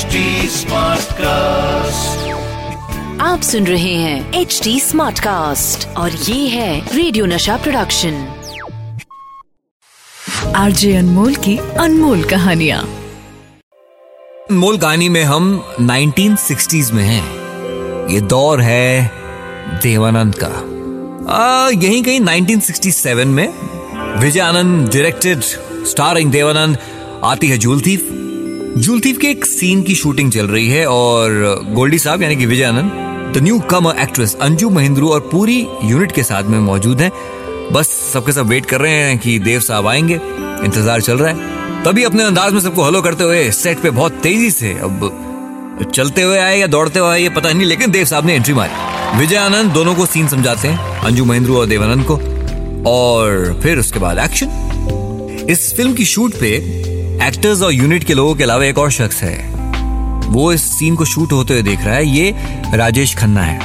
HD cast आप सुन रहे हैं एच डी स्मार्ट कास्ट और ये है रेडियो नशा प्रोडक्शन आरजे अनमोल की अनमोल कहानिया। मूल कहानी में हम 1960s में हैं। ये दौर है देवानंद का। आ, यहीं कहीं 1967 में विजय आनंद डायरेक्टेड स्टारिंग देवानंद आती है जूल थीफ जूल थीफ के एक सीन की शूटिंग चल रही है और गोल्डी साहब, यानी कि Vijay Anand the newcomer actress Anju Mahendru और पूरी यूनिट के साथ में मौजूद हैं। बस सबके सब वेट कर रहे हैं कि देव साहब आएँगे। इंतज़ार चल रहा है। तभी अपने अंदाज में सबको हलो करते हुए सेट पे बहुत तेज़ी से, अब चलते हुए आए या दौड़ते हुए आए, ये पता नहीं, लेकिन देव साहब ने एंट्री मारी। विजय आनंद दोनों को सीन समझाते हैं, अंजू महेंद्रू और देवानंद को। और फिर उसके बाद एक्शन इस फ़िल्म की शूट पे एक्टर्स और यूनिट के लोगों के अलावा एक और शख्स है। वो इस सीन को शूट होते हुए देख रहा है। ये राजेश खन्ना है।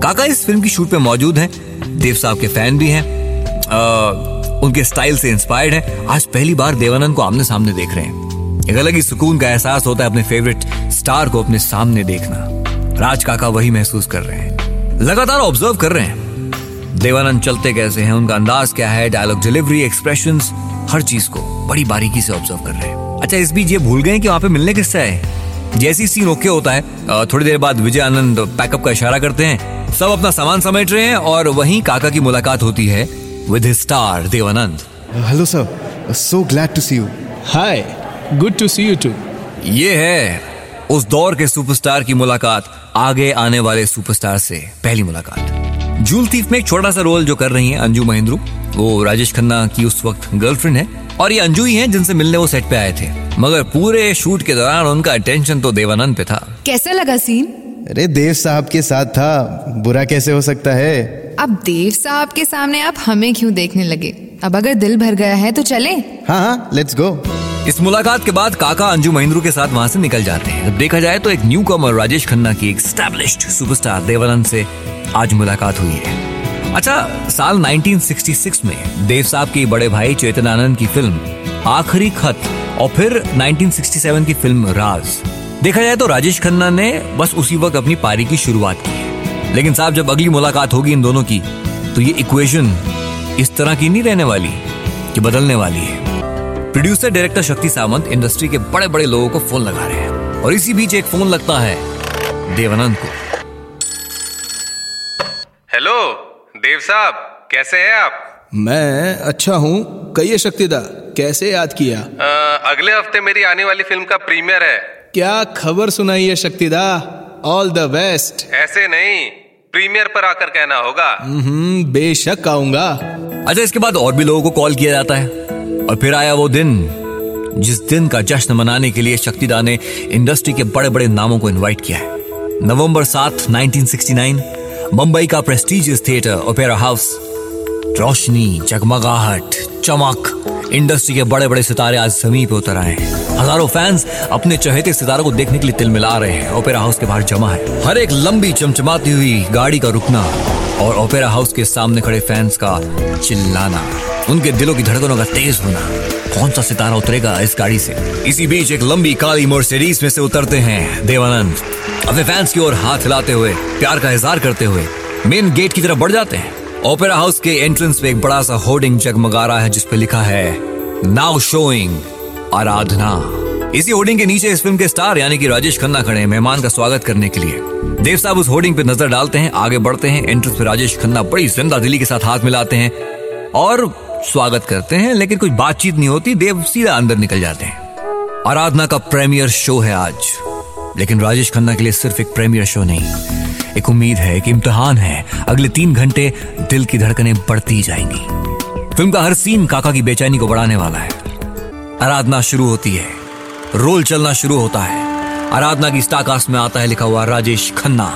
काका इस फ़िल्म की शूट पे मौजूद हैं। देव साहब के फ़ैन भी हैं। उनके स्टाइल से इंस्पायर्ड हैं। आज पहली बार देवानंद को आमने सामने देख रहे हैं। एक अलग ही सुकून का एहसास होता है अपने फेवरेट स्टार को अपने सामने देखना। राज काका वही महसूस कर रहे हैं। लगातार ऑब्ज़र्व कर रहे हैं। देवानंद चलते कैसे हैं? उनका अंदाज क्या है? डायलॉग डिलीवरी एक्सप्रेशन हर चीज़ को बड़ी बारीकी से ऑब्ज़र्व कर रहे हैं। अच्छा इस बीच ये भूल गए कि वहाँ पे मिलने किससे आए जैसी सीन ओके होता है थोड़ी देर बाद विजय आनंद पैकअप का इशारा करते हैं। सब अपना सामान समेट रहे हैं और वहीं काका की मुलाकात होती है with star Dev Anand. Hello sir so glad to see you hi good to see you too ये है उस दौर के सुपरस्टार की मुलाकात आगे आने वाले सुपरस्टार से पहली मुलाकात। जूल थीफ में एक छोटा सा रोल जो कर रही हैं अंजू महेंद्रू। वो राजेश खन्ना की उस वक्त गर्लफ्रेंड है और ये अंजू ही हैं जिनसे मिलने वो सेट पे आए थे। मगर पूरे शूट के दौरान उनका अटेंशन तो देवानंद पे था। कैसा लगा सीन अरे देव साहब के साथ था। बुरा कैसे हो सकता है? अब देव साहब के सामने आप हमें क्यों देखने लगे? अब अगर दिल भर गया है तो चले। हाँ हाँ लेट्स गो इस मुलाकात के बाद काका अंजू महेंद्रू के साथ वहाँ से निकल जाते हैं। देखा जाए तो एक न्यू कमर राजेश खन्ना की एक सुपरस्टार देवानंद से आज मुलाकात हुई है। अच्छा साल 1966 में देव साहब के बड़े भाई चेतन आनंद की फ़िल्म आखिरी खत और फिर 1967 की फ़िल्म राज। देखा जाए तो राजेश खन्ना ने बस उसी वक्त अपनी पारी की शुरुआत की है। लेकिन साहब, जब अगली मुलाकात होगी इन दोनों की तो ये इक्वेशन इस तरह की नहीं रहने वाली कि बदलने वाली है। प्रोड्यूसर डायरेक्टर शक्ति सामंत इंडस्ट्री के बड़े बड़े लोगों को फ़ोन लगा रहे हैं और इसी बीच एक फ़ोन लगता है देवानंद को। हेलो देव साहब कैसे हैं आप? मैं अच्छा हूँ। कहिए शक्तिदा कैसे याद किया? अ, अगले हफ़्ते मेरी आने वाली फ़िल्म का प्रीमियर है। क्या खबर सुनाई है शक्तिदा। ऑल द बेस्ट ऐसे नहीं प्रीमियर पर आकर कहना होगा। हम्म बेशक आऊँगा। अच्छा इसके बाद और भी लोगों को कॉल किया जाता है। और फिर आया वो दिन, जिस दिन का जश्न मनाने के लिए शक्तिदा ने इंडस्ट्री के बड़े बड़े नामों को इनवाइट किया है। नवंबर सात 1969 मुंबई का प्रेस्टिजियस थिएटर ओपेरा हाउस रोशनी, जगमगाहट, चमक, इंडस्ट्री के बड़े बड़े सितारे आज ज़मीन पे उतर आए हैं। हज़ारों फैंस अपने चहेते सितारों को देखने के लिए तिलमिला रहे हैं। ओपेरा हाउस के बाहर जमा है। हर एक लंबी चमचमाती हुई गाड़ी का रुकना और ओपेरा हाउस के सामने खड़े फैंस का चिल्लाना। उनके दिलों की धड़कनों का तेज होना। कौन सा सितारा उतरेगा इस गाड़ी से? इसी बीच एक लंबी काली मर्सिडीज में से उतरते हैं देवानंद। अपने फैंस की ओर हाथ हिलाते हुए, प्यार का इजहार करते हुए मेन गेट की तरफ़ बढ़ जाते हैं। ओपेरा हाउस के एंट्रेंस पे एक बड़ा सा होर्डिंग जगमगा रहा है जिसपे लिखा है, नाउ शोइंग आराधना। इसी होर्डिंग के नीचे इस फ़िल्म के स्टार, यानी कि राजेश खन्ना खड़े हैं मेहमान का स्वागत करने के लिए। देव साहब उस होर्डिंग पे नज़र डालते हैं, आगे बढ़ते हैं, एंट्रेंस पे राजेश खन्ना बड़ी ज़िंदा दिली के साथ हाथ मिलाते हैं, और स्वागत करते हैं, लेकिन कुछ बातचीत नहीं होती, देव सीधा अंदर निकल जाते हैं। आराधना का प्रीमियर शो है आज, लेकिन राजेश खन्ना के लिए सिर्फ़ एक प्रीमियर शो नहीं। एक उम्मीद है, एक इम्तिहान है, अगले तीन घंटे दिल की धड़कनें बढ़ती जाएँगी। फ़िल्म का हर सीन काका की बेचैनी को बढ़ाने वाला है। आराधना शुरू होती है, रोल चलना शुरू होता है। आराधना की स्टारकास्ट में आता है लिखा हुआ राजेश खन्ना।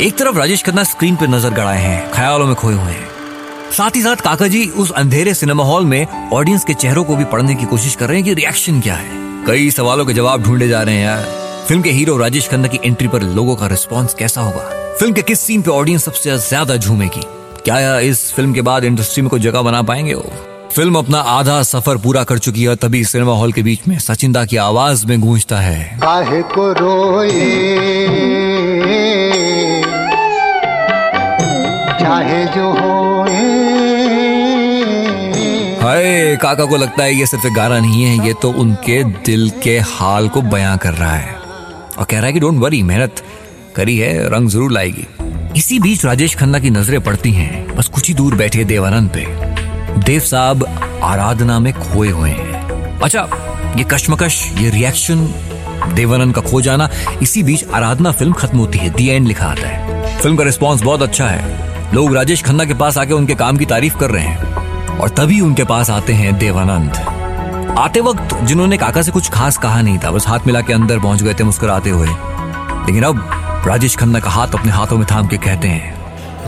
एक तरफ़ राजेश खन्ना स्क्रीन पर नज़र गड़ाए हैं, ख्यालों में खोए हुए हैं। साथ ही साथ काका जी उस अंधेरे सिनेमा हॉल में ऑडियंस के चेहरों को भी पढ़ने की कोशिश कर रहे हैं कि रिएक्शन क्या है। कई सवालों के जवाब ढूंढे जा रहे हैं यार। फ़िल्म के हीरो राजेश खन्ना की एंट्री पर लोगों का रिस्पॉन्स कैसा होगा? फ़िल्म के किस सीन पे ऑडियंस सबसे ज़्यादा झूमेगी? क्या इस फ़िल्म के बाद इंडस्ट्री में कोई जगह बना पाएँगे? वो फ़िल्म अपना आधा सफ़र पूरा कर चुकी है, तभी सिनेमा हॉल के बीच में सचिन दा की आवाज़ में गूंजता है। काहे को रोए? चाहे जो होए हाय, काका को लगता है ये सिर्फ़ एक गाना नहीं है, ये तो उनके दिल के हाल को बयां कर रहा है। और कह रहा है कि डोंट वरी मेहनत करी है, रंग ज़रूर लाएगी। इसी बीच राजेश खन्ना की नज़रें पड़ती हैं, बस कुछ ही दूर बैठे देवानंद पे। देव साहब आराधना में खोए हुए हैं। अच्छा ये कश्मकश, ये रिएक्शन देवानंद का खो जाना, इसी बीच आराधना फ़िल्म खत्म होती है दी एंड लिखा आता है। फ़िल्म का रिस्पॉन्स बहुत अच्छा है। लोग राजेश खन्ना के पास आके उनके काम की तारीफ़ कर रहे हैं। और तभी उनके पास आते हैं देवानंद। आते वक्त जिन्होंने काका से कुछ खास कहा नहीं था बस हाथ मिला के अंदर पहुँच गए थे मुस्कुराते हुए। लेकिन अब राजेश खन्ना का हाथ अपने हाथों में थाम के कहते हैं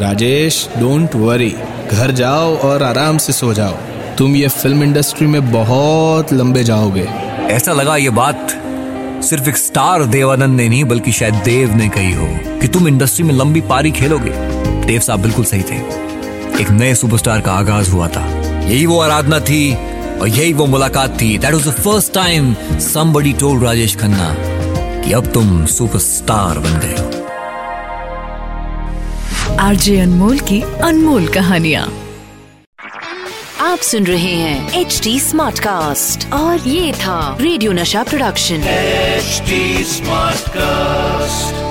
राजेश डोंट वरी घर जाओ और आराम से सो जाओ। तुम ये फ़िल्म इंडस्ट्री में बहुत लंबे जाओगे। ऐसा लगा ये बात सिर्फ़ एक स्टार देवानंद ने नहीं बल्कि शायद देव ने कही हो कि तुम इंडस्ट्री में लंबी पारी खेलोगे। देव साहब बिल्कुल सही थे। एक नए सुपरस्टार का आगाज़ हुआ था। यही वो आराधना थी और यही वो मुलाकात थी। That was the first time somebody told Rajesh Khanna कि अब तुम सुपरस्टार बन गए हो। आरजे अनमोल की अनमोल कहानियाँ। आप सुन रहे हैं एच डी स्मार्ट कास्ट और ये था रेडियो नशा प्रोडक्शन एच स्मार्ट Smartcast.